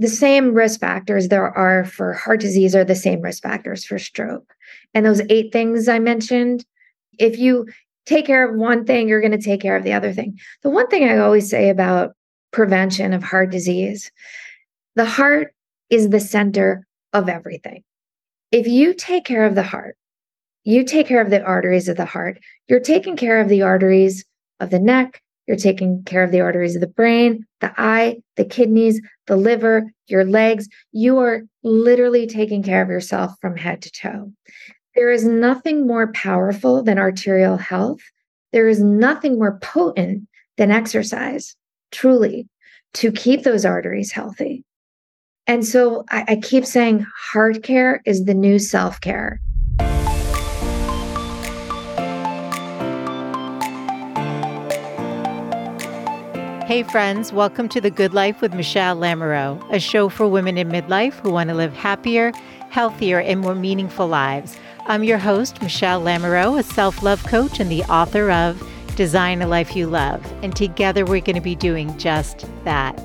the same risk factors there are for heart disease are the same risk factors for stroke. And those eight things I mentioned, if you take care of one thing, you're going to take care of the other thing. The one thing I always say about prevention of heart disease the heart is the center of everything. If you take care of the heart, you take care of the arteries of the heart, you're taking care of the arteries of the neck, you're taking care of the arteries of the brain, the eye, the kidneys, the liver, your legs. You are literally taking care of yourself from head to toe. There is nothing more powerful than arterial health. There is nothing more potent than exercise, truly, to keep those arteries healthy. And so I, I keep saying heart care is the new self care. Hey, friends, welcome to The Good Life with Michelle Lamoureux, a show for women in midlife who want to live happier, healthier, and more meaningful lives. I'm your host, Michelle Lamoureux, a self love coach and the author of Design a Life You Love. And together we're going to be doing just that.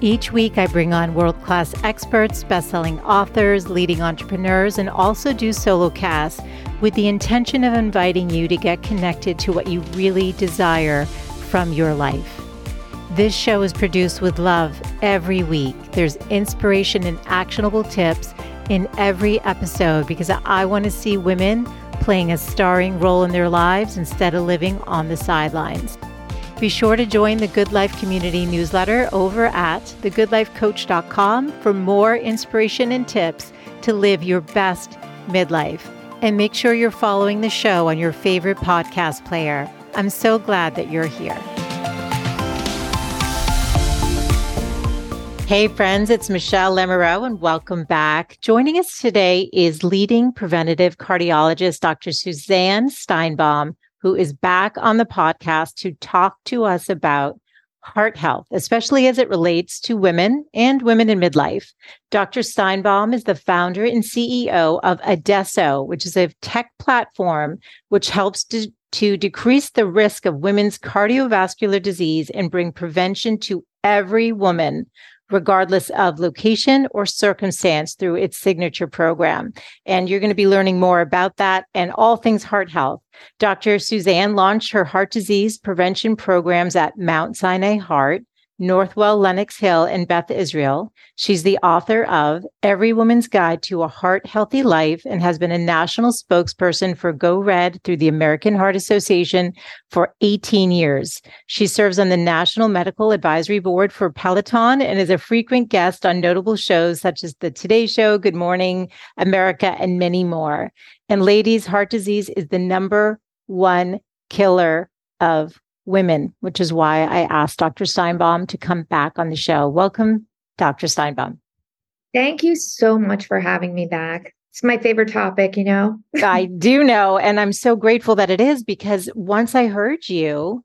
Each week, I bring on world class experts, best selling authors, leading entrepreneurs, and also do solo casts with the intention of inviting you to get connected to what you really desire from your life. This show is produced with love every week. There's inspiration and actionable tips in every episode because I want to see women playing a starring role in their lives instead of living on the sidelines. Be sure to join the Good Life Community newsletter over at thegoodlifecoach.com for more inspiration and tips to live your best midlife. And make sure you're following the show on your favorite podcast player. I'm so glad that you're here. Hey, friends, it's Michelle Lamoureux, and welcome back. Joining us today is leading preventative cardiologist Dr. Suzanne Steinbaum, who is back on the podcast to talk to us about heart health, especially as it relates to women and women in midlife. Dr. Steinbaum is the founder and CEO of Adesso, which is a tech platform which helps to decrease the risk of women's cardiovascular disease and bring prevention to every woman regardless of location or circumstance through its signature program. And you're going to be learning more about that and all things heart health. Dr. Suzanne launched her heart disease prevention programs at Mount Sinai Heart Northwell Lenox Hill in Beth Israel. She's the author of Every Woman's Guide to a Heart Healthy Life and has been a national spokesperson for Go Red through the American Heart Association for 18 years. She serves on the National Medical Advisory Board for Peloton and is a frequent guest on notable shows such as The Today Show, Good Morning America, and many more. And ladies, heart disease is the number one killer of women, which is why I asked Dr. Steinbaum to come back on the show. Welcome, Dr. Steinbaum. Thank you so much for having me back. It's my favorite topic, you know? I do know. And I'm so grateful that it is because once I heard you,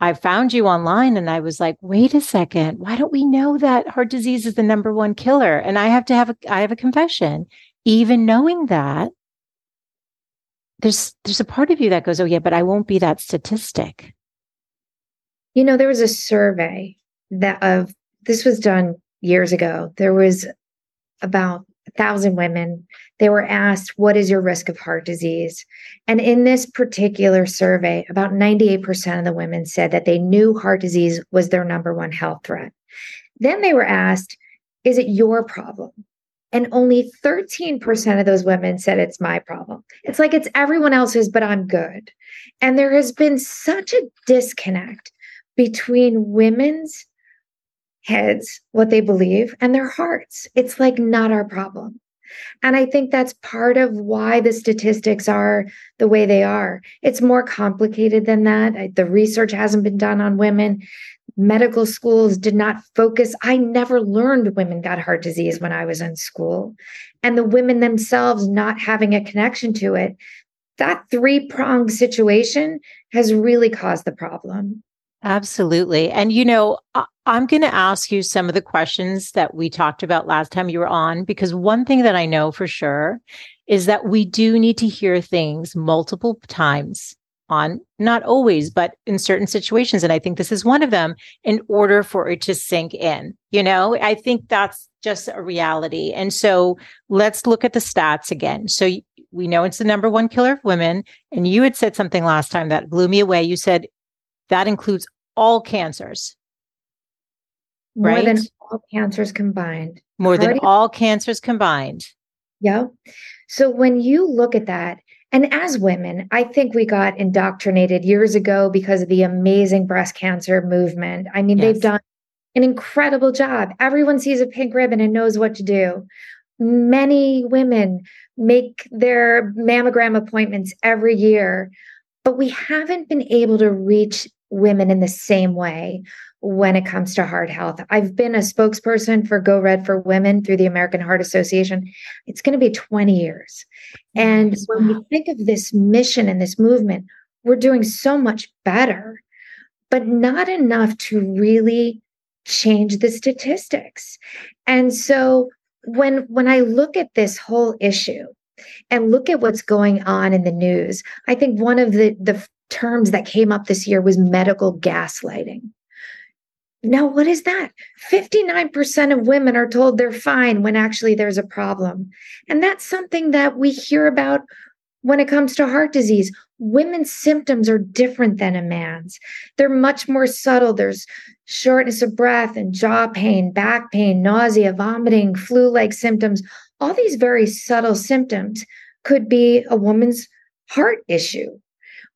I found you online and I was like, wait a second, why don't we know that heart disease is the number one killer? And I have to have a I have a confession. Even knowing that, there's there's a part of you that goes, Oh yeah, but I won't be that statistic. You know, there was a survey that of this was done years ago. There was about a thousand women. They were asked, What is your risk of heart disease? And in this particular survey, about 98% of the women said that they knew heart disease was their number one health threat. Then they were asked, Is it your problem? And only 13% of those women said it's my problem. It's like it's everyone else's, but I'm good. And there has been such a disconnect between women's heads, what they believe, and their hearts. It's like not our problem. And I think that's part of why the statistics are the way they are. It's more complicated than that. The research hasn't been done on women. Medical schools did not focus. I never learned women got heart disease when I was in school. And the women themselves not having a connection to it, that three pronged situation has really caused the problem. Absolutely. And, you know, I'm going to ask you some of the questions that we talked about last time you were on, because one thing that I know for sure is that we do need to hear things multiple times on, not always, but in certain situations. And I think this is one of them in order for it to sink in. You know, I think that's just a reality. And so let's look at the stats again. So we know it's the number one killer of women. And you had said something last time that blew me away. You said that includes all cancers. More right? than all cancers combined. More than all cancers combined. Yeah. So when you look at that, and as women, I think we got indoctrinated years ago because of the amazing breast cancer movement. I mean, yes. they've done an incredible job. Everyone sees a pink ribbon and knows what to do. Many women make their mammogram appointments every year, but we haven't been able to reach women in the same way when it comes to heart health. I've been a spokesperson for Go Red for Women through the American Heart Association. It's going to be 20 years. And when we think of this mission and this movement, we're doing so much better, but not enough to really change the statistics. And so when when I look at this whole issue and look at what's going on in the news, I think one of the the terms that came up this year was medical gaslighting. Now, what is that? 59% of women are told they're fine when actually there's a problem. And that's something that we hear about when it comes to heart disease. Women's symptoms are different than a man's. They're much more subtle. There's shortness of breath and jaw pain, back pain, nausea, vomiting, flu like symptoms. All these very subtle symptoms could be a woman's heart issue.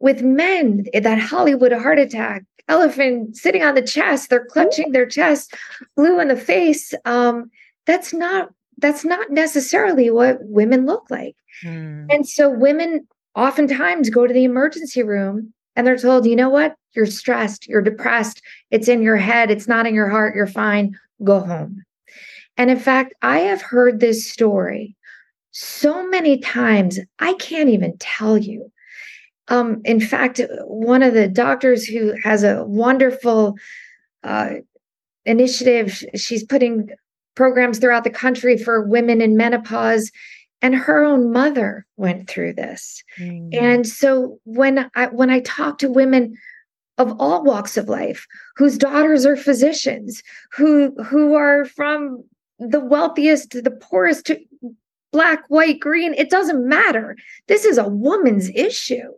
With men, that Hollywood heart attack, elephant sitting on the chest, they're clutching their chest, blue in the face. Um, that's not that's not necessarily what women look like. Hmm. And so women oftentimes go to the emergency room and they're told, you know what? You're stressed, you're depressed, it's in your head, it's not in your heart, you're fine, go home. And in fact, I have heard this story so many times, I can't even tell you. Um, in fact, one of the doctors who has a wonderful uh, initiative, she's putting programs throughout the country for women in menopause. And her own mother went through this. Mm. And so when I when I talk to women of all walks of life whose daughters are physicians, who who are from the wealthiest to the poorest to black, white, green, it doesn't matter. This is a woman's issue.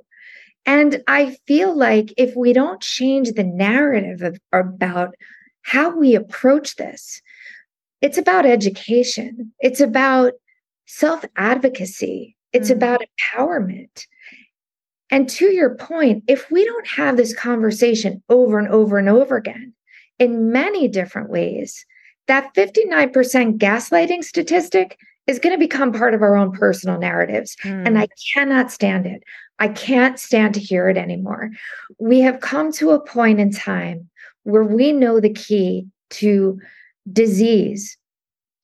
And I feel like if we don't change the narrative of, about how we approach this, it's about education, it's about self advocacy, it's mm-hmm. about empowerment. And to your point, if we don't have this conversation over and over and over again in many different ways, that 59% gaslighting statistic is going to become part of our own personal narratives. Mm. And I cannot stand it. I can't stand to hear it anymore. We have come to a point in time where we know the key to disease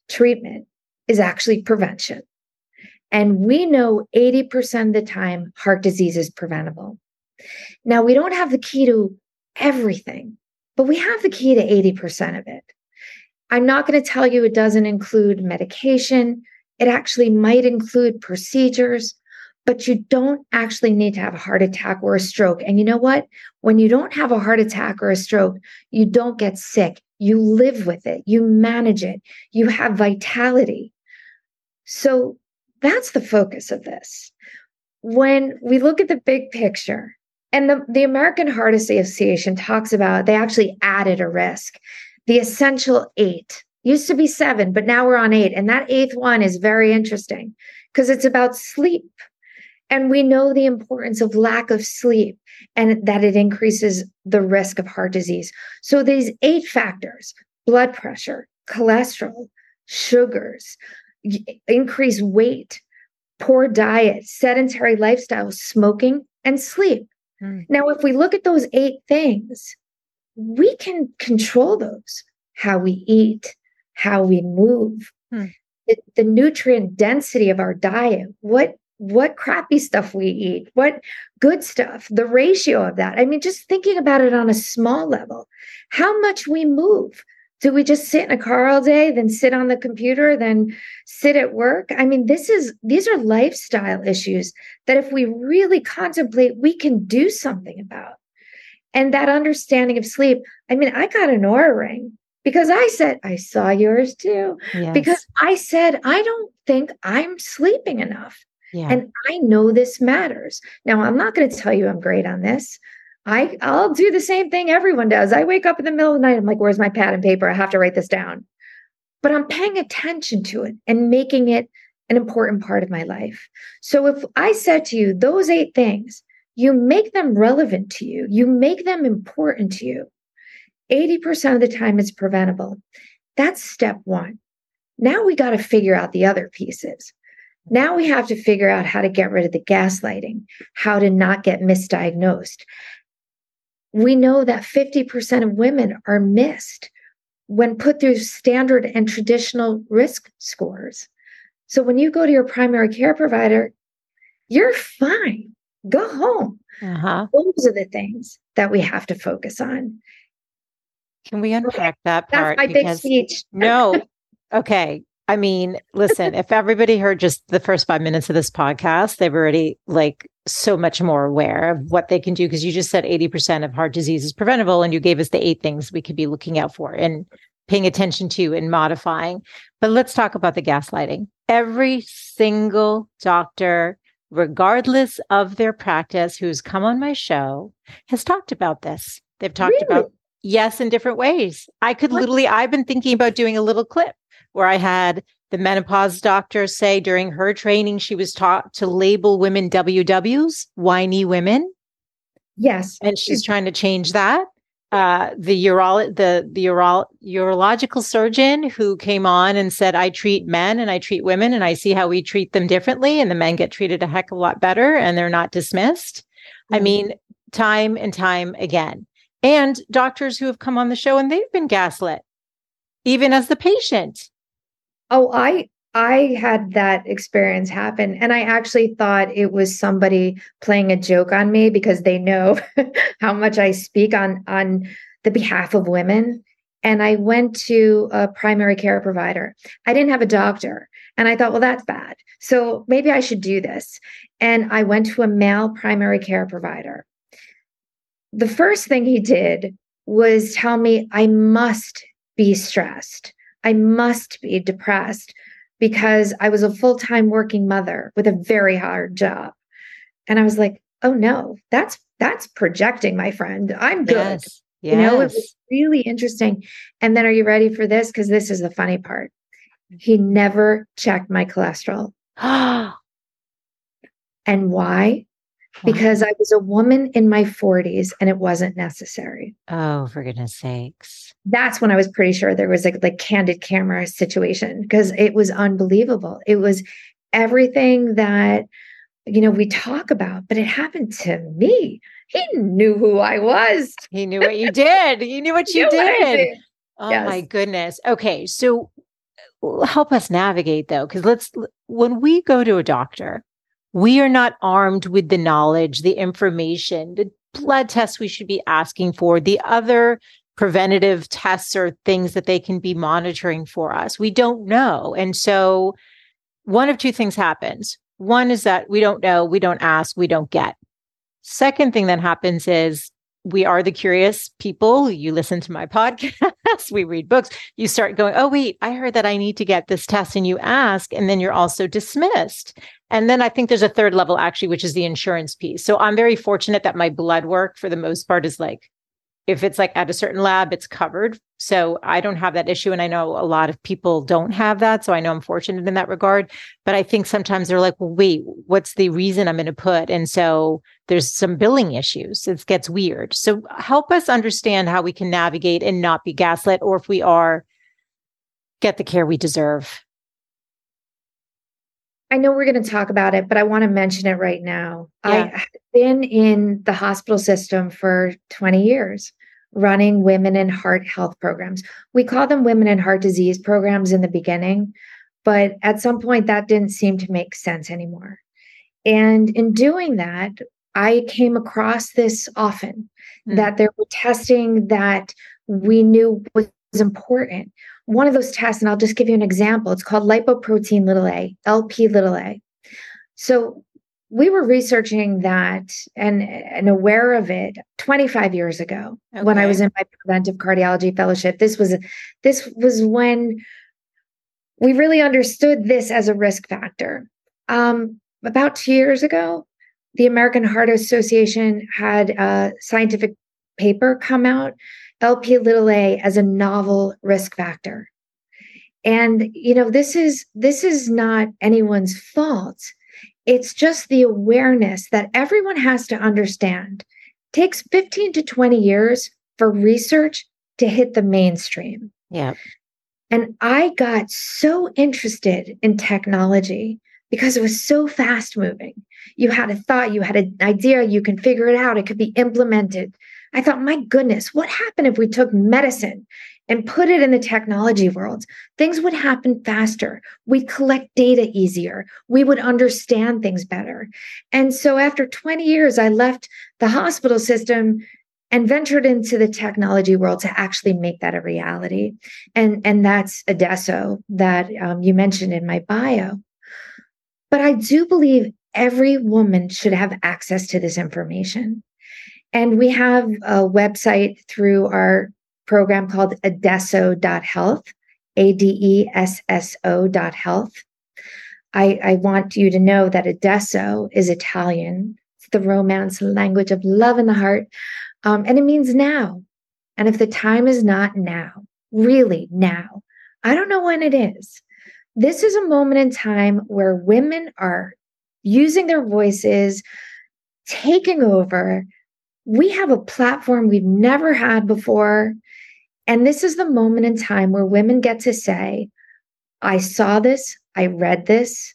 treatment is actually prevention. And we know 80% of the time heart disease is preventable. Now, we don't have the key to everything, but we have the key to 80% of it. I'm not going to tell you it doesn't include medication. It actually might include procedures, but you don't actually need to have a heart attack or a stroke. And you know what? When you don't have a heart attack or a stroke, you don't get sick. You live with it, you manage it, you have vitality. So that's the focus of this. When we look at the big picture, and the, the American Heart Association talks about, they actually added a risk the essential eight used to be seven, but now we're on eight. And that eighth one is very interesting because it's about sleep. And we know the importance of lack of sleep and that it increases the risk of heart disease. So these eight factors blood pressure, cholesterol, sugars, increased weight, poor diet, sedentary lifestyle, smoking, and sleep. Hmm. Now, if we look at those eight things, we can control those how we eat, how we move, hmm. the, the nutrient density of our diet, what what crappy stuff we eat, what good stuff, the ratio of that. I mean, just thinking about it on a small level, how much we move, Do we just sit in a car all day, then sit on the computer, then sit at work? I mean, this is these are lifestyle issues that if we really contemplate, we can do something about. And that understanding of sleep, I mean, I got an Oura ring because I said, I saw yours too. Yes. Because I said, I don't think I'm sleeping enough. Yeah. And I know this matters. Now, I'm not going to tell you I'm great on this. I I'll do the same thing everyone does. I wake up in the middle of the night. I'm like, where's my pad and paper? I have to write this down. But I'm paying attention to it and making it an important part of my life. So if I said to you those eight things, you make them relevant to you, you make them important to you. 80% of the time it's preventable. That's step 1. Now we got to figure out the other pieces. Now we have to figure out how to get rid of the gaslighting, how to not get misdiagnosed, we know that 50% of women are missed when put through standard and traditional risk scores. So when you go to your primary care provider, you're fine. Go home. Uh-huh. Those are the things that we have to focus on. Can we unpack that part? That's my because, big speech. no. Okay. I mean, listen, if everybody heard just the first five minutes of this podcast, they've already like so much more aware of what they can do. Cause you just said 80% of heart disease is preventable. And you gave us the eight things we could be looking out for and paying attention to and modifying. But let's talk about the gaslighting. Every single doctor, regardless of their practice, who's come on my show has talked about this. They've talked really? about yes in different ways. I could what? literally, I've been thinking about doing a little clip where I had the menopause doctor say during her training she was taught to label women WWs, whiny women. Yes. And she's trying to change that. Uh, the uro- the the uro- urological surgeon who came on and said, "I treat men and I treat women, and I see how we treat them differently, and the men get treated a heck of a lot better, and they're not dismissed." Mm-hmm. I mean, time and time again, and doctors who have come on the show and they've been gaslit, even as the patient. Oh, I I had that experience happen and I actually thought it was somebody playing a joke on me because they know how much I speak on on the behalf of women and I went to a primary care provider. I didn't have a doctor and I thought, well that's bad. So maybe I should do this. And I went to a male primary care provider. The first thing he did was tell me I must be stressed. I must be depressed because I was a full time working mother with a very hard job. And I was like, oh no, that's that's projecting, my friend. I'm good. Yes. Yes. You know, it was really interesting. And then are you ready for this? Because this is the funny part. He never checked my cholesterol. and why? Because I was a woman in my 40s and it wasn't necessary. Oh, for goodness sakes. That's when I was pretty sure there was like like candid camera situation because it was unbelievable. It was everything that you know we talk about, but it happened to me. He knew who I was. He knew what you did. He knew what you did. What did. Oh yes. my goodness. Okay, so uh, help us navigate though cuz let's when we go to a doctor we are not armed with the knowledge, the information, the blood tests we should be asking for, the other preventative tests or things that they can be monitoring for us. We don't know. And so one of two things happens. One is that we don't know, we don't ask, we don't get. Second thing that happens is we are the curious people. You listen to my podcast, we read books. You start going, oh, wait, I heard that I need to get this test. And you ask, and then you're also dismissed. And then I think there's a third level actually, which is the insurance piece. So I'm very fortunate that my blood work for the most part is like, if it's like at a certain lab, it's covered. So I don't have that issue. And I know a lot of people don't have that. So I know I'm fortunate in that regard. But I think sometimes they're like, well, wait, what's the reason I'm going to put? And so there's some billing issues. It gets weird. So help us understand how we can navigate and not be gaslit, or if we are, get the care we deserve. I know we're going to talk about it, but I want to mention it right now. Yeah. I've been in the hospital system for 20 years running women and heart health programs. We call them women and heart disease programs in the beginning, but at some point that didn't seem to make sense anymore. And in doing that, I came across this often mm-hmm. that there were testing that we knew was important. One of those tests, and I'll just give you an example, it's called lipoprotein little a, LP little a. So we were researching that and, and aware of it 25 years ago okay. when I was in my preventive cardiology fellowship. This was this was when we really understood this as a risk factor. Um, about two years ago, the American Heart Association had a scientific paper come out, LP little a as a novel risk factor. And you know, this is this is not anyone's fault. It's just the awareness that everyone has to understand. It takes 15 to 20 years for research to hit the mainstream. Yeah. And I got so interested in technology because it was so fast moving. You had a thought, you had an idea, you can figure it out, it could be implemented. I thought, my goodness, what happened if we took medicine and put it in the technology world? Things would happen faster. We'd collect data easier. We would understand things better. And so after 20 years, I left the hospital system and ventured into the technology world to actually make that a reality. And, and that's Adesso that um, you mentioned in my bio. But I do believe every woman should have access to this information. And we have a website through our program called adesso.health, A D E S S O dot health. I, I want you to know that adesso is Italian. It's the romance language of love in the heart. Um, and it means now. And if the time is not now, really now, I don't know when it is. This is a moment in time where women are using their voices, taking over. We have a platform we've never had before. And this is the moment in time where women get to say, I saw this, I read this.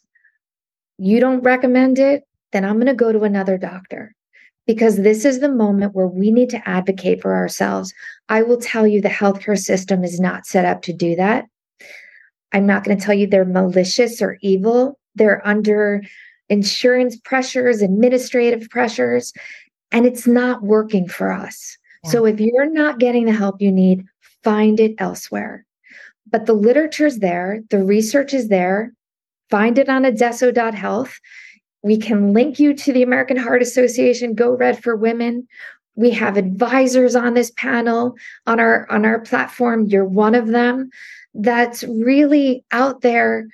You don't recommend it, then I'm going to go to another doctor because this is the moment where we need to advocate for ourselves. I will tell you the healthcare system is not set up to do that. I'm not going to tell you they're malicious or evil. They're under insurance pressures, administrative pressures, and it's not working for us. Yeah. So if you're not getting the help you need, find it elsewhere. But the literature's there, the research is there. Find it on adesso.health. We can link you to the American Heart Association Go Red for Women. We have advisors on this panel on our on our platform. You're one of them that's really out there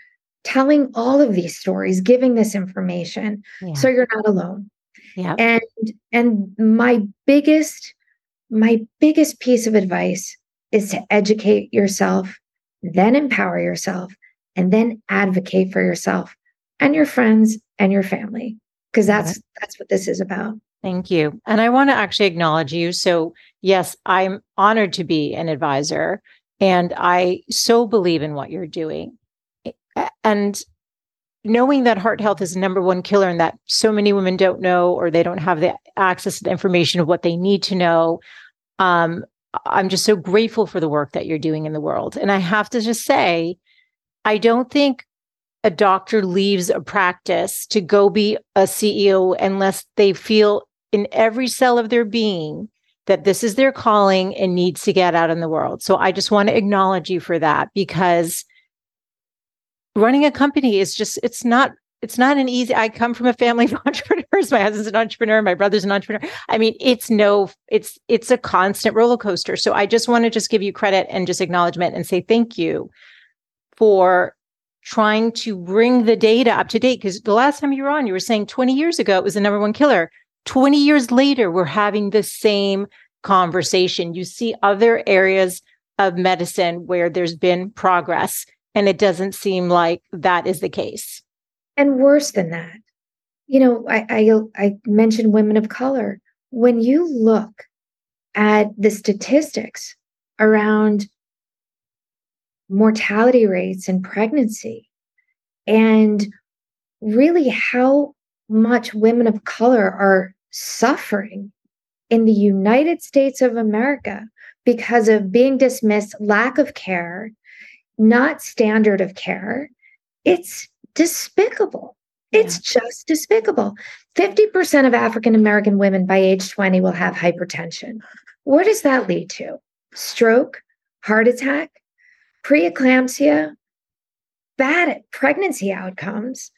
telling all of these stories, giving this information. Yeah. So you're not alone. Yeah. And and my biggest my biggest piece of advice is to educate yourself, then empower yourself, and then advocate for yourself and your friends and your family because that's that's what this is about. Thank you. And I want to actually acknowledge you. So, yes, I'm honored to be an advisor. And I so believe in what you're doing. And knowing that heart health is the number one killer and that so many women don't know or they don't have the access to the information of what they need to know. Um, I'm just so grateful for the work that you're doing in the world. And I have to just say, I don't think a doctor leaves a practice to go be a CEO unless they feel in every cell of their being that this is their calling and needs to get out in the world. So I just want to acknowledge you for that because running a company is just it's not it's not an easy I come from a family of entrepreneurs. My husband's an entrepreneur, my brother's an entrepreneur. I mean, it's no it's it's a constant roller coaster. So I just want to just give you credit and just acknowledgement and say thank you for trying to bring the data up to date because the last time you were on you were saying 20 years ago it was the number one killer 20 years later, we're having the same conversation. You see other areas of medicine where there's been progress, and it doesn't seem like that is the case. And worse than that, you know, I, I, I mentioned women of color. When you look at the statistics around mortality rates and pregnancy and really how much women of color are suffering in the United States of America because of being dismissed, lack of care, not standard of care. It's despicable. Yeah. It's just despicable. 50% of African American women by age 20 will have hypertension. What does that lead to? Stroke, heart attack, preeclampsia, bad pregnancy outcomes.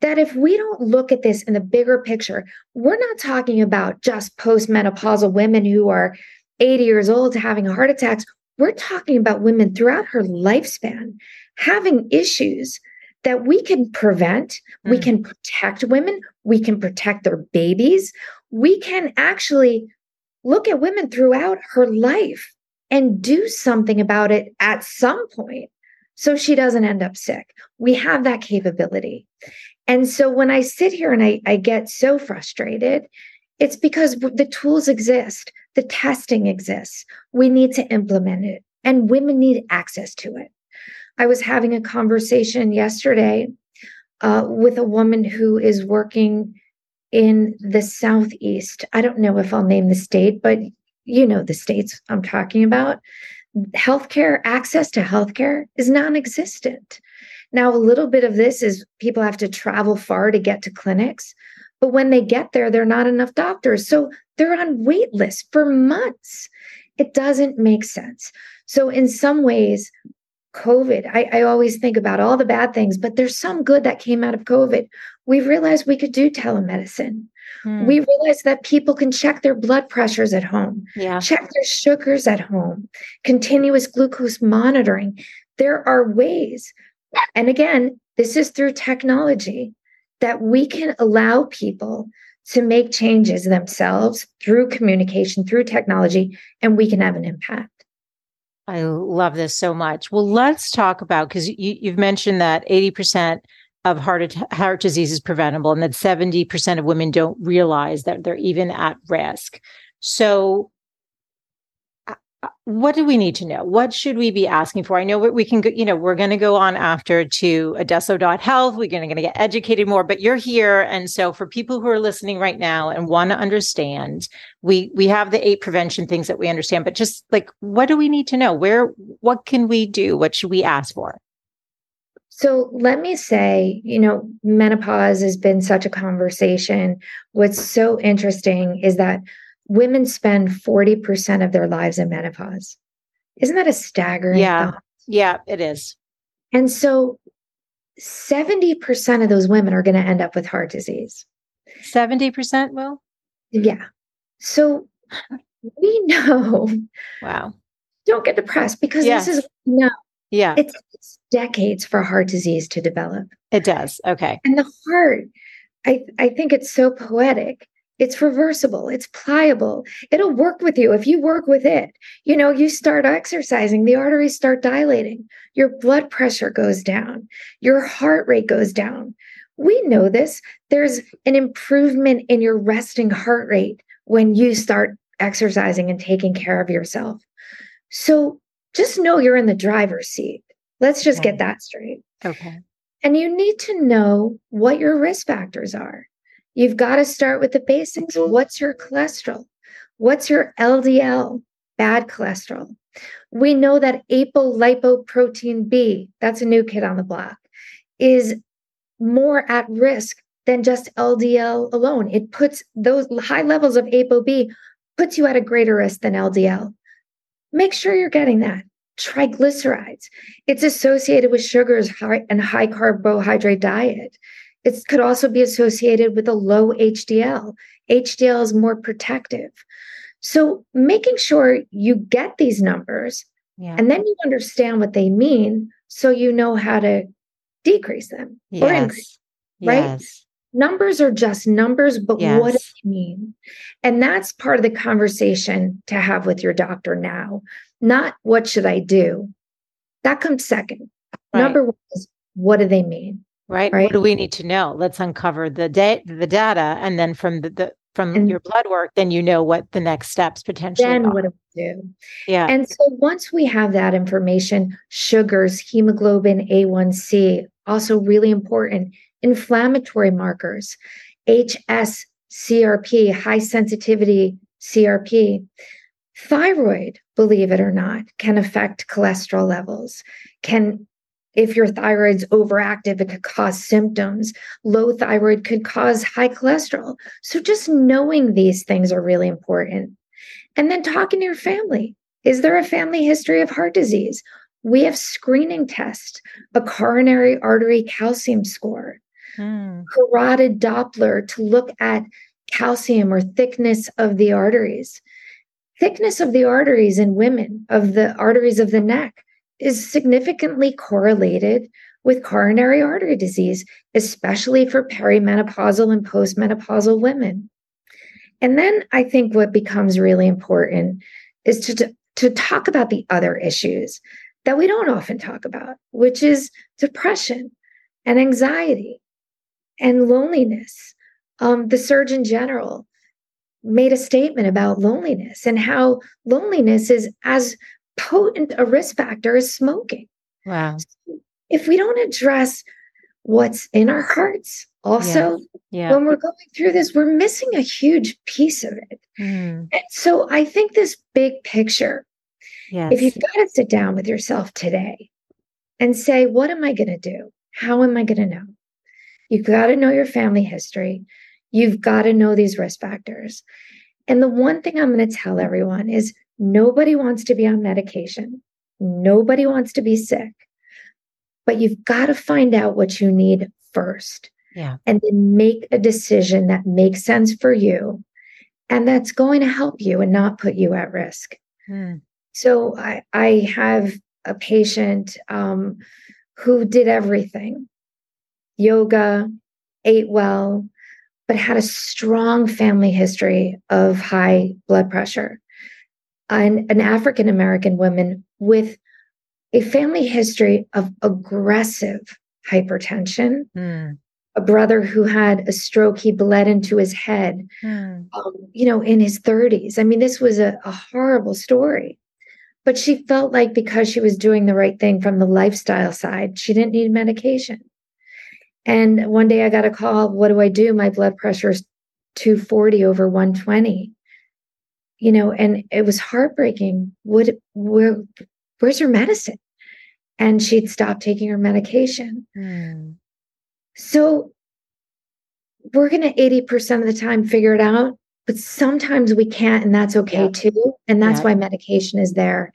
That if we don't look at this in the bigger picture, we're not talking about just postmenopausal women who are 80 years old having heart attacks. We're talking about women throughout her lifespan having issues that we can prevent. Mm. We can protect women. We can protect their babies. We can actually look at women throughout her life and do something about it at some point so she doesn't end up sick. We have that capability. And so when I sit here and I, I get so frustrated, it's because the tools exist, the testing exists. We need to implement it, and women need access to it. I was having a conversation yesterday uh, with a woman who is working in the Southeast. I don't know if I'll name the state, but you know the states I'm talking about. Healthcare, access to healthcare is non existent. Now, a little bit of this is people have to travel far to get to clinics, but when they get there, there are not enough doctors. So they're on wait lists for months. It doesn't make sense. So, in some ways, COVID, I, I, always think about all the bad things, but there's some good that came out of COVID. We realized we could do telemedicine. Hmm. We realized that people can check their blood pressures at home, yeah. check their sugars at home, continuous glucose monitoring. There are ways. And again, this is through technology that we can allow people to make changes themselves through communication, through technology, and we can have an impact. I love this so much. Well, let's talk about because you, have mentioned that 80% of heart, heart disease is preventable and that 70% of women don't realize that they're even at risk. So, what do we need to know? What should we be asking for? I know we can go, you know, we're going to go on after to adesso.health. We're going to get educated more, but you're here. And so for people who are listening right now and want to understand, we, we have the eight prevention things that we understand, but just like, what do we need to know? Where, what can we do? What should we ask for? So let me say, you know, menopause has been such a conversation. What's so interesting is that women spend 40% of their lives in menopause. Isn't that a staggering yeah. Thought? Yeah, it is. And so 70% of those women are going to end up with heart disease. 70% will? Yeah. So we know. Wow. Don't get depressed because yes. this is no. Yeah. It's, it's decades for heart disease to develop. It does. Okay. And the heart, I, I think it's so poetic it's reversible, it's pliable. It'll work with you if you work with it. You know, you start exercising, the arteries start dilating, your blood pressure goes down, your heart rate goes down. We know this. There's an improvement in your resting heart rate when you start exercising and taking care of yourself. So just know you're in the driver's seat. Let's just okay. get that straight. Okay. And you need to know what your risk factors are. You've got to start with the basics. Mm-hmm. What's your cholesterol? What's your LDL? Bad cholesterol. We know that apolipoprotein B, that's a new kid on the block, is more at risk than just LDL alone. It puts those high levels of ApoB puts you at a greater risk than LDL. Make sure you're getting that. Triglycerides. It's associated with sugars and high carbohydrate diet. It could also be associated with a low HDL. HDL is more protective. So making sure you get these numbers yeah. and then you understand what they mean so you know how to decrease them yes. or increase, right? Yes. Numbers are just numbers, but yes. what do they mean? And that's part of the conversation to have with your doctor now, not what should I do? That comes second. Right. Number one is what do they mean? Right? right? What do we need to know? Let's uncover the da- the data, and then from the, the from and your blood work, then you know what the next steps potentially. Then are. what do we do? Yeah. And so once we have that information, sugars, hemoglobin, A1C, also really important. Inflammatory markers, HS, CRP, high sensitivity CRP. Thyroid, believe it or not, can affect cholesterol levels, can if your thyroid's overactive, it could cause symptoms. Low thyroid could cause high cholesterol. So just knowing these things are really important. And then talking to your family. Is there a family history of heart disease? We have screening tests, a coronary artery calcium score, mm. carotid Doppler to look at calcium or thickness of the arteries. Thickness of the arteries in women, of the arteries of the neck, is significantly correlated with coronary artery disease, especially for perimenopausal and postmenopausal women. And then I think what becomes really important is to, to talk about the other issues that we don't often talk about, which is depression and anxiety and loneliness. Um, the Surgeon General made a statement about loneliness and how loneliness is as potent a risk factor is smoking. Wow. So if we don't address what's in our hearts, also, yeah. Yeah. when we're going through this, we're missing a huge piece of it. Mm. And so I think this big picture, yes. if you've got to sit down with yourself today and say, what am I going to do? How am I going to know? You've got to know your family history. You've got to know these risk factors. And the one thing I'm going to tell everyone is nobody wants to be on medication. Nobody wants to be sick. But you've got to find out what you need first. Yeah. And then make a decision that makes sense for you and that's going to help you and not put you at risk. Hmm. So I, I have a patient um, who did everything yoga, ate well, but had a strong family history of high blood pressure. And an African American woman with a family history of aggressive hypertension, mm. a brother who had a stroke, he bled into his head, mm. um, you know, in his 30s. I mean, this was a, a horrible story. But she felt like because she was doing the right thing from the lifestyle side, she didn't need medication. And one day I got a call, what do I do? My blood pressure is 240 over 120. You know, and it was heartbreaking. What where where's her medicine? And she'd stopped taking her medication. Mm. So we're going to 80% of the time figure it out, but sometimes we can't, and that's okay yeah. too. And that's yeah. why medication is there.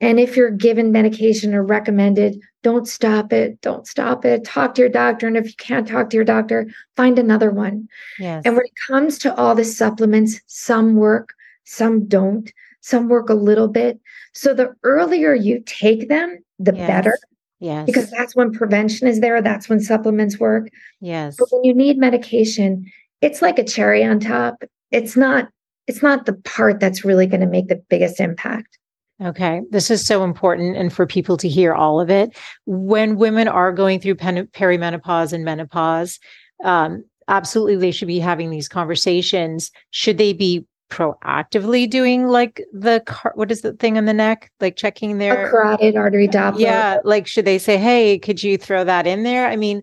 And if you're given medication or recommended, don't stop it. Don't stop it. Talk to your doctor. And if you can't talk to your doctor, find another one. Yes. And when it comes to all the supplements, some work, some don't, some work a little bit. So the earlier you take them, the yes. better. Yes. Because that's when prevention is there. That's when supplements work. Yes. But when you need medication, it's like a cherry on top. It's not, it's not the part that's really going to make the biggest impact. Okay. This is so important and for people to hear all of it. When women are going through pen- perimenopause and menopause, um, absolutely they should be having these conversations. Should they be proactively doing like the car- what is the thing in the neck? Like checking their a carotid artery doppler yeah like should they say hey could you throw that in there? I mean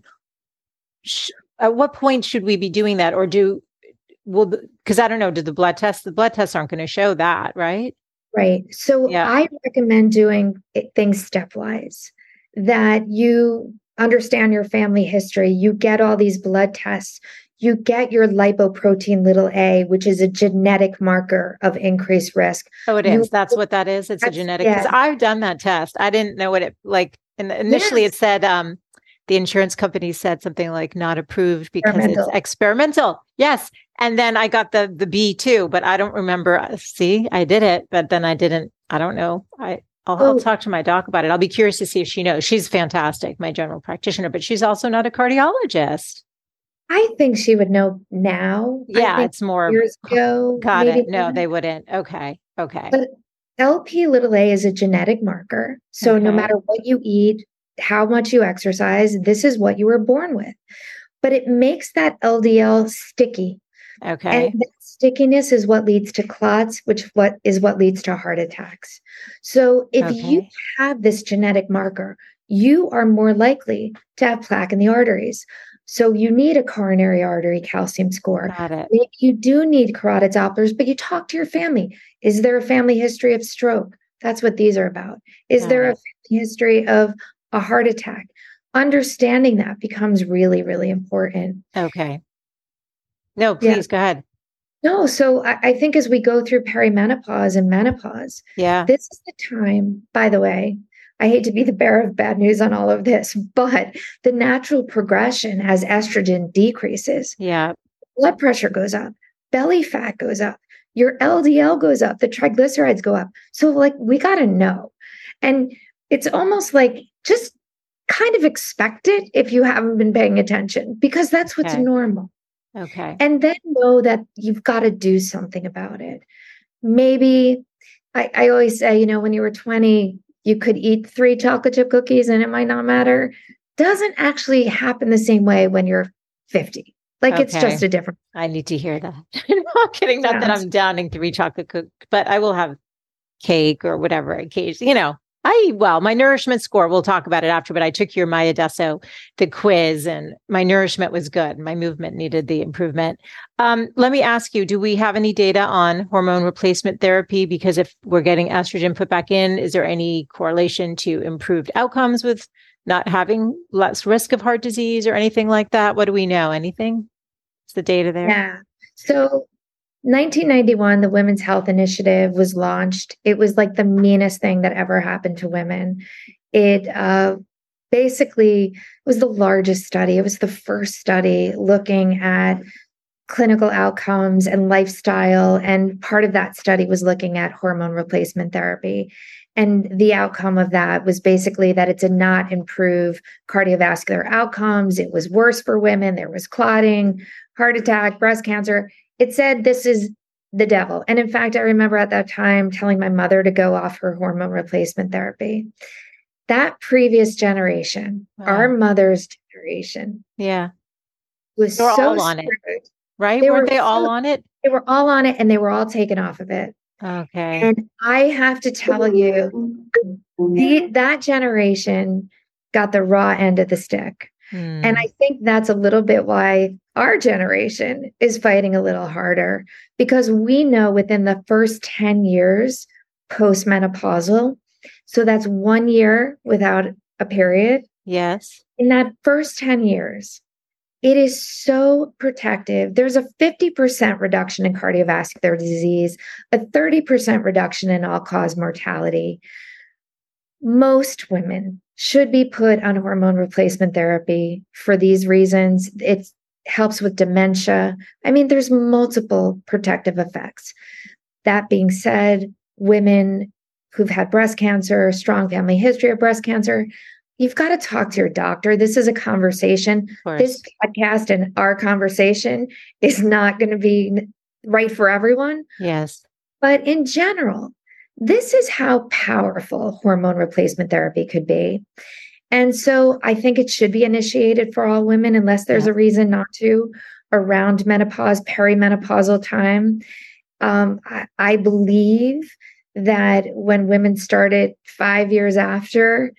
sh- at what point should we be doing that? Or do well because i don't know do the blood tests the blood tests aren't going to show that right? Right. So yeah. i recommend doing things stepwise. That you understand your family history you get all these blood tests you get your lipoprotein little a, which is a genetic marker of increased risk. Oh, it is. You, that's what that is. It's a genetic because yeah. I've done that test. I didn't know what it like. And initially, yes. it said um, the insurance company said something like not approved because it's experimental. Yes, and then I got the the B too, but I don't remember. Uh, see, I did it, but then I didn't. I don't know. I I'll, oh. I'll, talk to my doc about it. I'll be curious to see if she knows. She's fantastic, my general practitioner, but she's also not a cardiologist. I think she would know now. Yeah, it's more years ago. Got it. No, they wouldn't. Okay. Okay. But LP little a is a genetic marker. So okay. no matter what you eat, how much you exercise, this is what you were born with. But it makes that LDL sticky. Okay. And that stickiness is what leads to clots, which what is what leads to heart attacks. So if okay. you have this genetic marker, you are more likely to have plaque in the arteries. So you need a coronary artery calcium score. Got it. You do need carotid Dopplers, but you talk to your family. Is there a family history of stroke? That's what these are about. Is Got there it. a family history of a heart attack? Understanding that becomes really, really important. Okay. No, please yeah. go ahead. No, so I, I think as we go through perimenopause and menopause, Yeah. this is the time, by the way, I hate to be the bearer of bad news on all of this, but the natural progression as estrogen decreases, Yeah. blood pressure goes up, belly fat goes up, your LDL goes up, the triglycerides go up. So, like, we got to know. And it's almost like just kind of expect it if you haven't been paying attention, because that's what's Okay. normal. Okay. And then know that you've got to do something about it. Maybe I, I always say, you know, when you were 20, you could eat three chocolate chip cookies and it might not matter. Doesn't actually happen the same way when you're 50. Like it's just a different. I need to hear that. I'm kidding. Not that I'm downing three chocolate cookies, but I will have cake or whatever occasion. You know, I well, my nourishment score. We'll talk about it after. But I took your My Adesso, the quiz, and my nourishment was good. My movement needed the improvement. Um, let me ask you: Do we have any data on hormone replacement therapy? Because if we're getting estrogen put back in, is there any correlation to improved outcomes with not having less risk of heart disease or anything like that? What do we know? Anything? Is the data there? Yeah. So 1991, the Women's Health Initiative was launched. It was like the meanest thing that ever happened to women. It uh, basically was the largest study. It was the first study looking at clinical outcomes and lifestyle. And part of that study was looking at hormone replacement therapy. And the outcome of that was basically that it did not improve cardiovascular outcomes. It was worse for women. There was clotting, heart attack, breast cancer. It said this is the devil. And in fact, I remember at that time telling my mother to go off her hormone replacement therapy. That previous generation, Wow. our mother's generation, Yeah. was were so all on it. Right? They Weren't were they all on it? They were all on it and they were all taken off of it. Okay. And I have to tell you, the, that generation got the raw end of the stick. Hmm. And I think that's a little bit why our generation is fighting a little harder because we know within the first 10 years postmenopausal, so that's one year without a period. yes. In that first 10 years, it is so protective. There's a 50% reduction in cardiovascular disease, a 30% reduction in all cause mortality. Most women should be put on hormone replacement therapy for these reasons. It helps with dementia. I mean, there's multiple protective effects. That being said, women who've had breast cancer, strong family history of breast cancer, you've got to talk to your doctor. This is a conversation this podcast and our conversation is not going to be right for everyone. yes. But in general, this is how powerful hormone replacement therapy could be. And so I think it should be initiated for all women unless there's Yeah. a reason not to around menopause, perimenopausal time. Um, I, I believe that when women started five years after,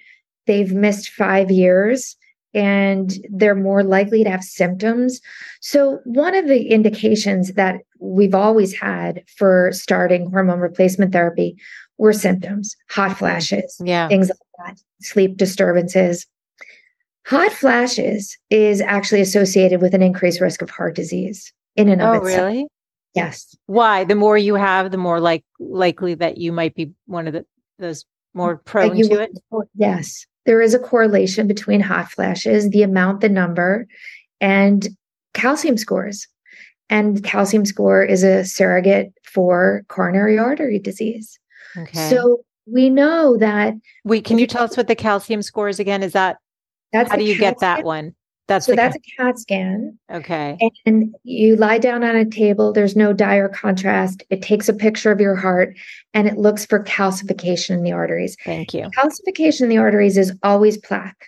they've missed five years and they're more likely to have symptoms. So, one of the indications that we've always had for starting hormone replacement therapy were symptoms, hot flashes, Yeah. things like that, sleep disturbances. Hot flashes is actually associated with an increased risk of heart disease in and of Oh, itself. really? Yes. Why? The more you have, the more like likely that you might be one of the those more prone to it. Yes. There is a correlation between hot flashes, the amount, the number, and calcium scores. And calcium score is a surrogate for coronary artery disease. Okay. So we know that Wait, can you tell us what the calcium score is again? Is that that's how do you get that one? That's So that's a CAT scan. okay. And you lie down on a table, there's no dye or contrast. It takes a picture of your heart and it looks for calcification in the arteries. Thank you. Calcification in the arteries is always plaque.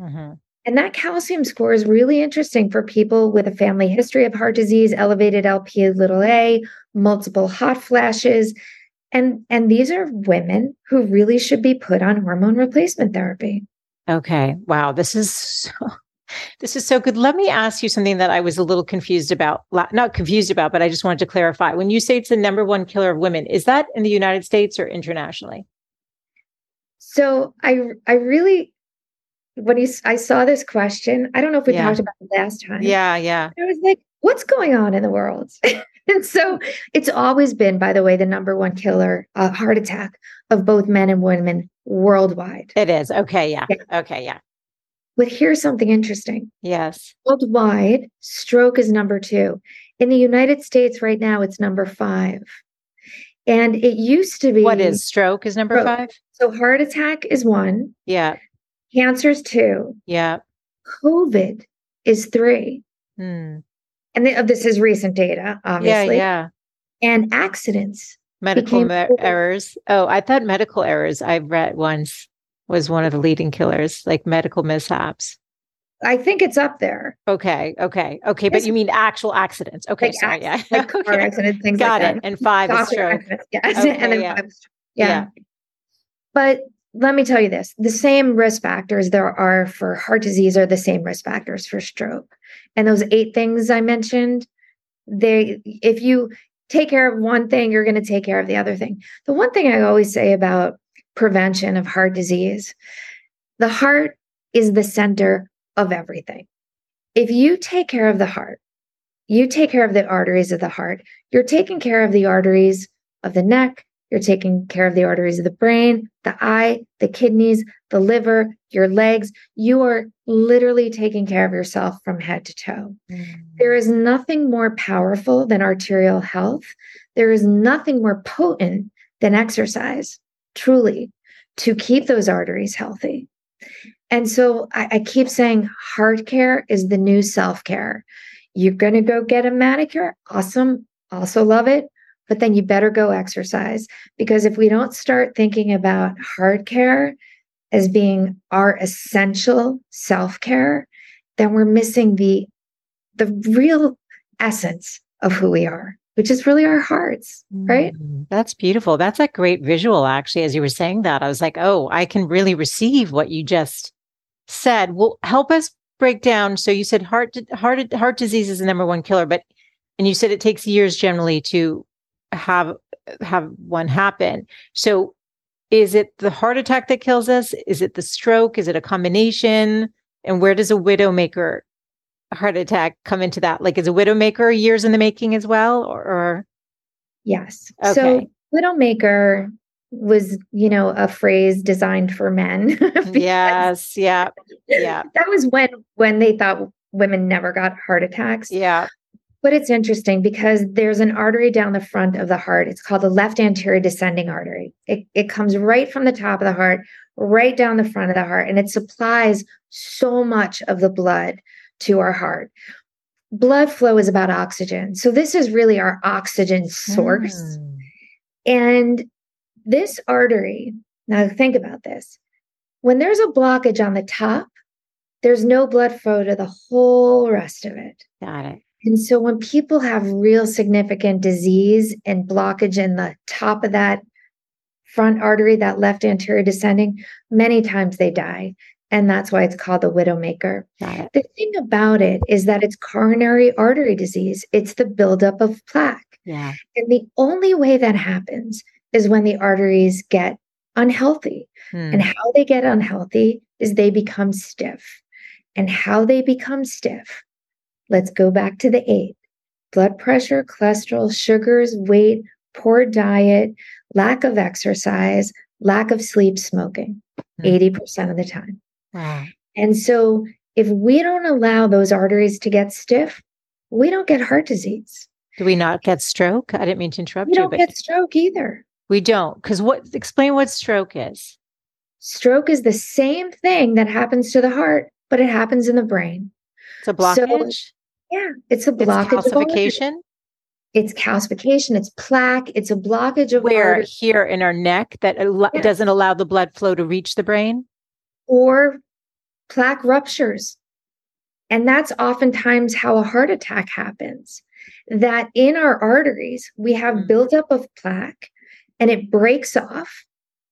Mhm. And that calcium score is really interesting for people with a family history of heart disease, elevated LP little a, multiple hot flashes. And, and these are women who really should be put on hormone replacement therapy. Okay. Wow. This is so, this is so good. Let me ask you something that I was a little confused about, not confused about, but I just wanted to clarify. When you say it's the number one killer of women, is that in the United States or internationally? So I I really when you, I saw this question, I don't know if we Yeah. talked about it last time. Yeah. Yeah. I was like, what's going on in the world? and so it's always been, by the way, the number one killer, uh, heart attack of both men and women worldwide. It is. Okay. Yeah. yeah. Okay. Yeah. But here's something interesting. Yes. Worldwide, stroke is number two. In the United States right now, it's number five. And it used to be. What is stroke is number stroke. five? So heart attack is one. Yeah. Cancer is two. Yeah. COVID is three. Hmm. And th- this is recent data, obviously. Yeah, yeah. And accidents. Medical me- errors. Oh, I thought medical errors I read once was one of the leading killers, like medical mishaps. I think it's up there. Okay, okay, okay. But you mean actual accidents? Okay, like sorry, yeah, like okay. car accidents, things Got like it. And five is stroke. Yes, okay, and then yeah. five. Yeah. yeah. But let me tell you this: the same risk factors there are for heart disease are the same risk factors for stroke. And those eight things I mentioned, they if you take care of one thing, you're going to take care of the other thing. The one thing I always say about prevention of heart disease, the heart is the center of everything. If you take care of the heart, you take care of the arteries of the heart, you're taking care of the arteries of the neck, you're taking care of the arteries of the brain, the eye, the kidneys, the liver, your legs. You are literally taking care of yourself from head to toe. Mm. There is nothing more powerful than arterial health. There is nothing more potent than exercise, truly, to keep those arteries healthy. And so I, I keep saying heart care is the new self care. You're going to go get a manicure. Awesome. Also love it but then you better go exercise because if we don't start thinking about heart care as being our essential self-care then we're missing the the real essence of who we are which is really our hearts right mm, that's beautiful that's a great visual actually as you were saying that i was like oh i can really receive what you just said well help us break down so you said heart heart heart disease is the number one killer but and you said it takes years generally to have have one happen. So is it the heart attack that kills us? Is it the stroke? Is it a combination? And where does a widowmaker heart attack come into that? Like is a widowmaker years in the making as well or, or? Yes. Okay. So widowmaker was, you know, a phrase designed for men. yes, yeah. Yeah. That was when when they thought women never got heart attacks. Yeah. But it's interesting because there's an artery down the front of the heart. It's called the left anterior descending artery. It, it comes right from the top of the heart, right down the front of the heart, and it supplies so much of the blood to our heart. Blood flow is about oxygen. So, this is really our oxygen source. Mm. And this artery, now think about this when there's a blockage on the top, there's no blood flow to the whole rest of it. Got it. And so when people have real significant disease and blockage in the top of that front artery, that left anterior descending, many times they die. And that's why it's called the widowmaker. The thing about it is that it's coronary artery disease. It's the buildup of plaque. Yeah. And the only way that happens is when the arteries get unhealthy. Hmm. And how they get unhealthy is they become stiff. And how they become stiff Let's go back to the eight blood pressure, cholesterol, sugars, weight, poor diet, lack of exercise, lack of sleep, smoking, mm-hmm. 80% of the time. Wow. And so if we don't allow those arteries to get stiff, we don't get heart disease. Do we not get stroke? I didn't mean to interrupt we you. We don't get stroke either. We don't. Because what explain what stroke is. Stroke is the same thing that happens to the heart, but it happens in the brain. It's a blockage. So, yeah, it's a blockage. It's calcification. It's calcification. It's plaque. It's a blockage of where here in our neck that al- yeah. doesn't allow the blood flow to reach the brain, or plaque ruptures, and that's oftentimes how a heart attack happens. That in our arteries we have mm-hmm. buildup of plaque, and it breaks off,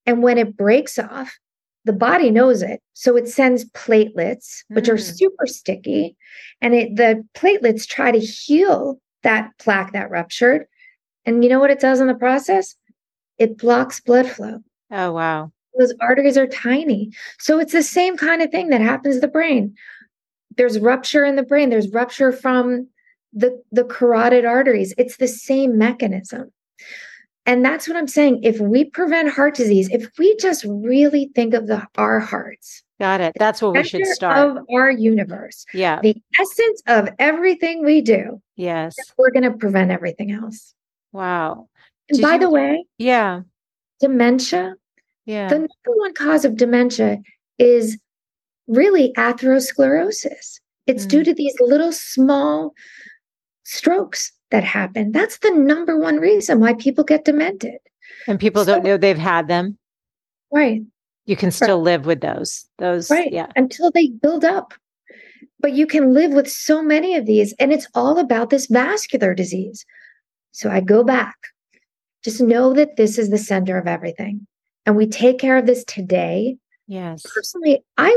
and when it breaks off, the body knows it. So it sends platelets, which mm. are super sticky. And it, the platelets try to heal that plaque that ruptured. And you know what it does in the process? It blocks blood flow. Oh, wow. Those arteries are tiny. So it's the same kind of thing that happens to the brain. There's rupture in the brain, there's rupture from the the carotid arteries. It's the same mechanism. And that's what I'm saying. If we prevent heart disease, if we just really think of the our hearts, got it. That's where we should start. Of our universe, yeah, the essence of everything we do. Yes, we're going to prevent everything else. Wow. And by you, the way, yeah, dementia. Yeah, the number one cause of dementia is really atherosclerosis. It's mm. due to these little small strokes that happen. That's the number one reason why people get demented. And people so, don't know they've had them. Right. You can still right. live with those. Those right. yeah. Until they build up. But you can live with so many of these. And it's all about this vascular disease. So I go back. Just know that this is the center of everything. And we take care of this today. Yes. Personally, I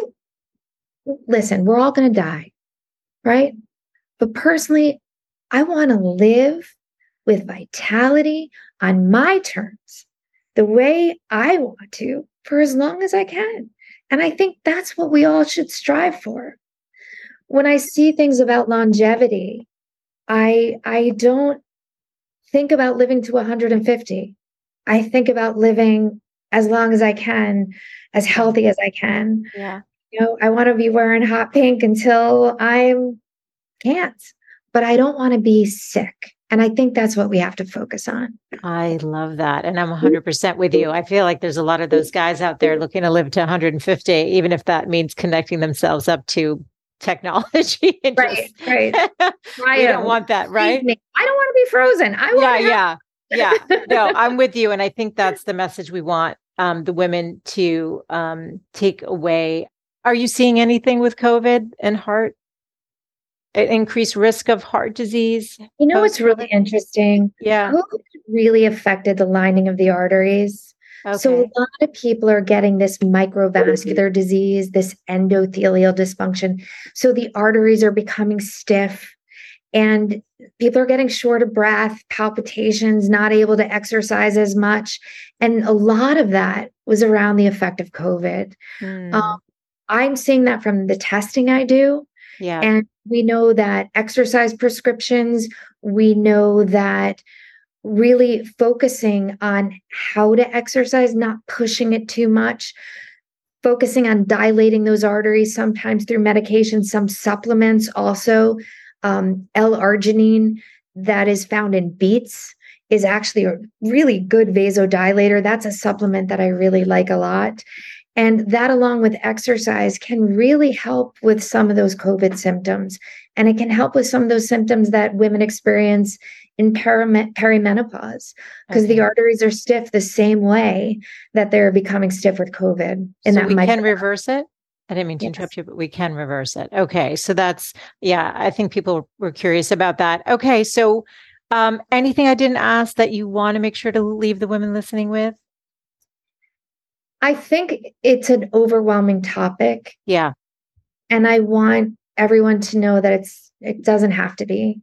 listen, we're all going to die, right? But personally, I want to live with vitality on my terms, the way I want to for as long as I can. And I think that's what we all should strive for. When I see things about longevity, I I don't think about living to 150. I think about living as long as I can, as healthy as I can. Yeah. You know, I want to be wearing hot pink until I'm can't but I don't want to be sick. And I think that's what we have to focus on. I love that. And I'm 100% mm-hmm. with you. I feel like there's a lot of those guys out there looking to live to 150, even if that means connecting themselves up to technology. right, just, right. I don't want that, right? I don't want to be frozen. I want yeah, yeah, yeah. No, I'm with you. And I think that's the message we want um, the women to um, take away. Are you seeing anything with COVID and heart increased risk of heart disease. You know what's really interesting? Yeah. COVID really affected the lining of the arteries. Okay. So a lot of people are getting this microvascular disease, this endothelial dysfunction. So the arteries are becoming stiff and people are getting short of breath, palpitations, not able to exercise as much. And a lot of that was around the effect of COVID. Mm. Um, I'm seeing that from the testing I do. Yeah. And we know that exercise prescriptions, we know that really focusing on how to exercise, not pushing it too much, focusing on dilating those arteries, sometimes through medication, some supplements also. Um, L-arginine that is found in beets is actually a really good vasodilator. That's a supplement that I really like a lot. And that, along with exercise, can really help with some of those COVID symptoms. And it can help with some of those symptoms that women experience in perimenopause because okay. the arteries are stiff the same way that they're becoming stiff with COVID. And so that we can reverse it. I didn't mean to yes. interrupt you, but we can reverse it. Okay. So that's, yeah, I think people were curious about that. Okay. So, um, anything I didn't ask that you want to make sure to leave the women listening with? I think it's an overwhelming topic. Yeah. And I want everyone to know that it's it doesn't have to be.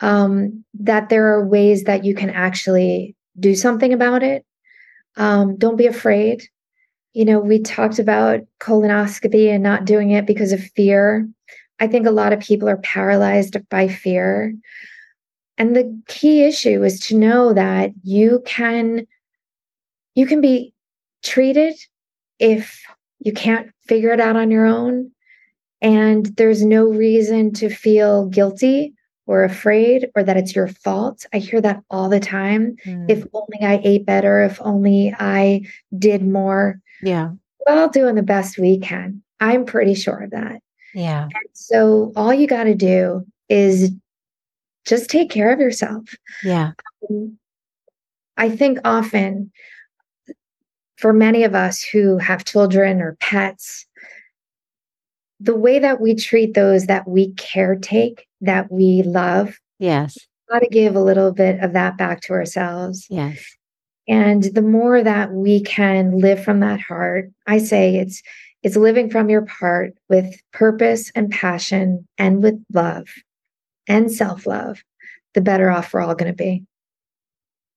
Um, that there are ways that you can actually do something about it. Um, don't be afraid. You know, we talked about colonoscopy and not doing it because of fear. I think a lot of people are paralyzed by fear. And the key issue is to know that you can you can be treated if you can't figure it out on your own. And there's no reason to feel guilty or afraid or that it's your fault. I hear that all the time. Mm. If only I ate better, if only I did more. Yeah. We're all doing the best we can. I'm pretty sure of that. Yeah. And so all you got to do is just take care of yourself. Yeah. Um, I think often for many of us who have children or pets, the way that we treat those that we caretake, that we love, yes, got to give a little bit of that back to ourselves. Yes. And the more that we can live from that heart, I say it's it's living from your heart with purpose and passion and with love and self-love, the better off we're all going to be.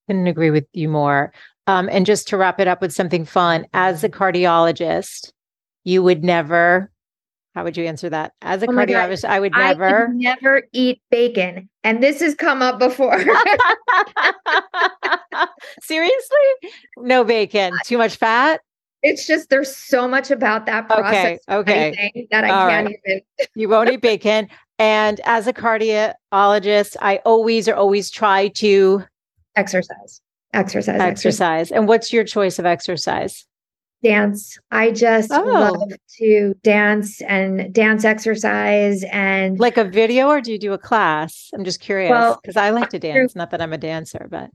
Couldn't agree with you more. Um, and just to wrap it up with something fun, as a cardiologist, you would never How would you answer that? As a Oh cardiologist, I would I never. could never eat bacon. And this has come up before. Seriously? No bacon. Too much fat? it's just there's so much about that process Okay. Okay. that I All can't right. even You won't eat bacon. And as a cardiologist, I always or always try to exercise. Exercise. Exercise. exercise. And what's your choice of exercise? Dance. I just Oh. love to dance and dance exercise and Like a video or do you do a class? I'm just curious Well, because I like to dance. Not that I'm a dancer, but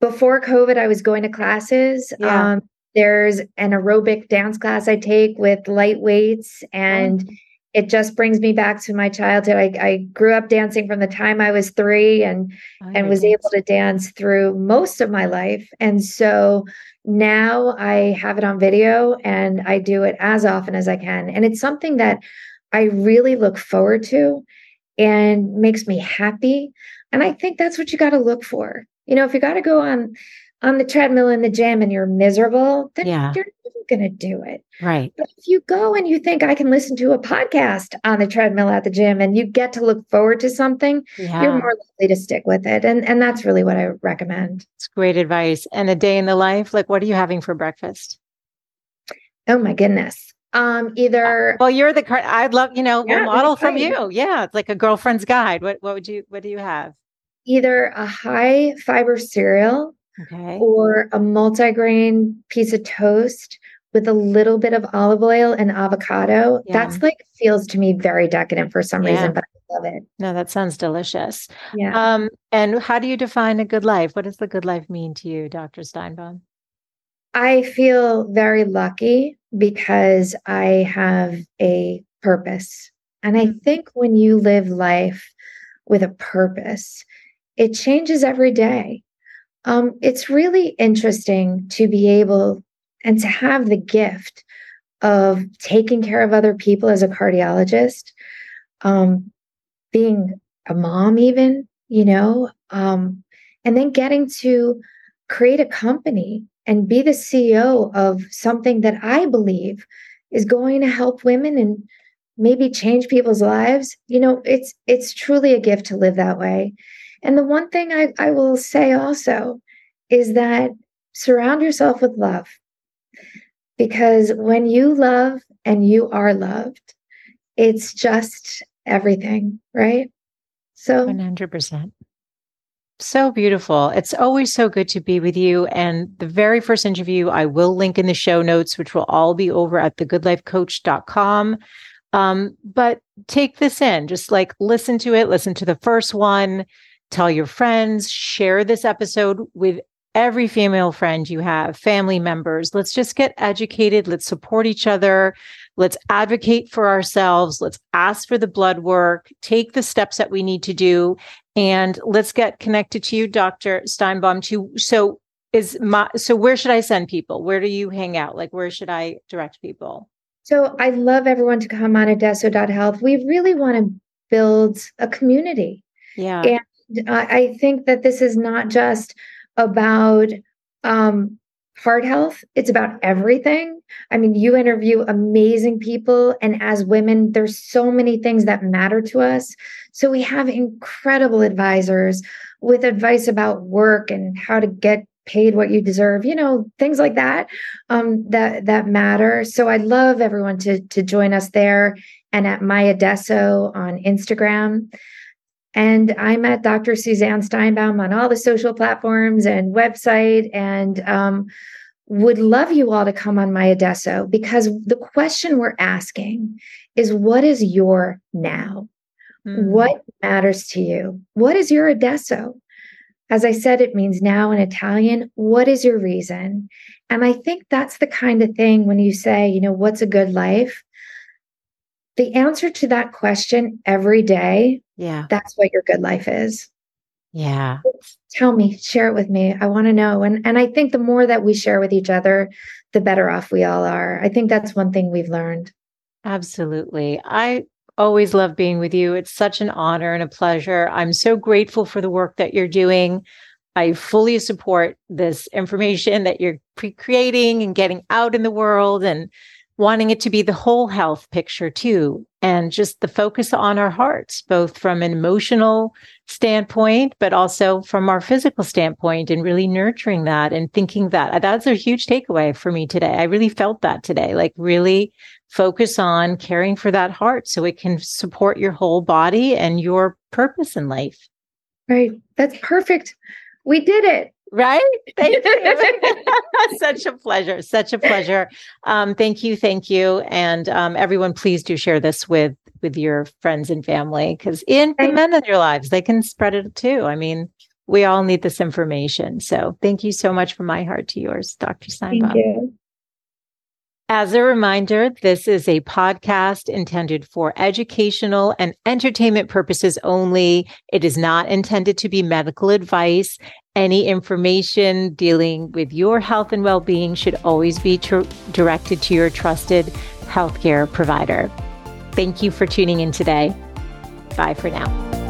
before COVID, I was going to classes. Yeah. Um, there's an aerobic dance class I take with light weights, and it just brings me back to my childhood. I, I grew up dancing from the time I was three, and Oh, and was a able to dance through most of my life. And so now I have it on video, and I do it as often as I can. And it's something that I really look forward to, and makes me happy. And I think that's what you got to look for. You know, if you got to go on on the treadmill in the gym and you're miserable, then Yeah. you're going to do it. Right. But if you go and you think I can listen to a podcast on the treadmill at the gym and you get to look forward to something, Yeah. you're more likely to stick with it. And and that's really what I recommend. It's great advice. And a day in the life, like what are you having for breakfast? Oh my goodness. Um, either Well, you're the car. I'd love, you know, Yeah, we'll model from you. Yeah. It's like a girlfriend's guide. What what would you what do you have? either a high fiber cereal Okay. or a multigrain piece of toast with a little bit of olive oil and avocado. That's like feels to me very decadent for some Yeah. reason, but I love it. No, that sounds delicious. Yeah. Um, and how do you define a good life? What does the good life mean to you, Dr. Steinbaum? I feel very lucky because I have a purpose. And I think when you live life with a purpose, it changes every day. Um, it's really interesting to be able and to have the gift of taking care of other people as a cardiologist, um, being a mom, even, you know, um, and then getting to create a company and be the CEO of something that I believe is going to help women and maybe change people's lives. You know, it's it's truly a gift to live that way. And the one thing I, I will say also is that surround yourself with love. Because when you love and you are loved, it's just everything, right? So 100%. So beautiful. It's always so good to be with you. And the very first interview, I will link in the show notes, which will all be over at thegoodlifecoach.com. Um, but take this in, just like listen to it, listen to the first one, tell your friends, share this episode with every female friend you have, family members. Let's just get educated. Let's support each other. Let's advocate for ourselves. Let's ask for the blood work, take the steps that we need to do, and let's get connected to you, Dr. Steinbaum. To so is my so where should I send people? Where do you hang out? Like where should I direct people? So I love everyone to come on Adesso.health. We really want to build a community. Yeah. And I think that this is not just about um, heart health, it's about everything. I mean, you interview amazing people, and as women, there's so many things that matter to us. So we have incredible advisors with advice about work and how to get paid what you deserve you know things like that um that that matter so i'd love everyone to to join us there and at my adesso on instagram and i'm at dr suzanne steinbaum on all the social platforms and website and um would love you all to come on my adesso because the question we're asking is what is your now Mm. what matters to you what is your adesso as I said, it means now in Italian. What is your reason? And I think that's the kind of thing when you say, you know, what's a good life? The answer to that question every day, Yeah. that's what your good life is. Yeah. Tell me, share it with me. I want to know. And and I think the more that we share with each other, the better off we all are. I think that's one thing we've learned. Absolutely. I always love being with you. It's such an honor and a pleasure. I'm so grateful for the work that you're doing. I fully support this information that you're pre creating and getting out in the world and wanting it to be the whole health picture too. And just the focus on our hearts, both from an emotional standpoint, but also from our physical standpoint and really nurturing that and thinking that that's a huge takeaway for me today. I really felt that today, like really focus on caring for that heart so it can support your whole body and your purpose in life. Right. That's perfect. We did it. Right. Thank you. such a pleasure. Such a pleasure. Um, thank you. Thank you. And um, everyone, please do share this with with your friends and family because in the men in your lives, they can spread it too. I mean, we all need this information. So thank you so much from my heart to yours, Dr. Steinbaum. As a reminder, this is a podcast intended for educational and entertainment purposes only. It is not intended to be medical advice. Any information dealing with your health and well being should always be tr- directed to your trusted healthcare provider. Thank you for tuning in today. Bye for now.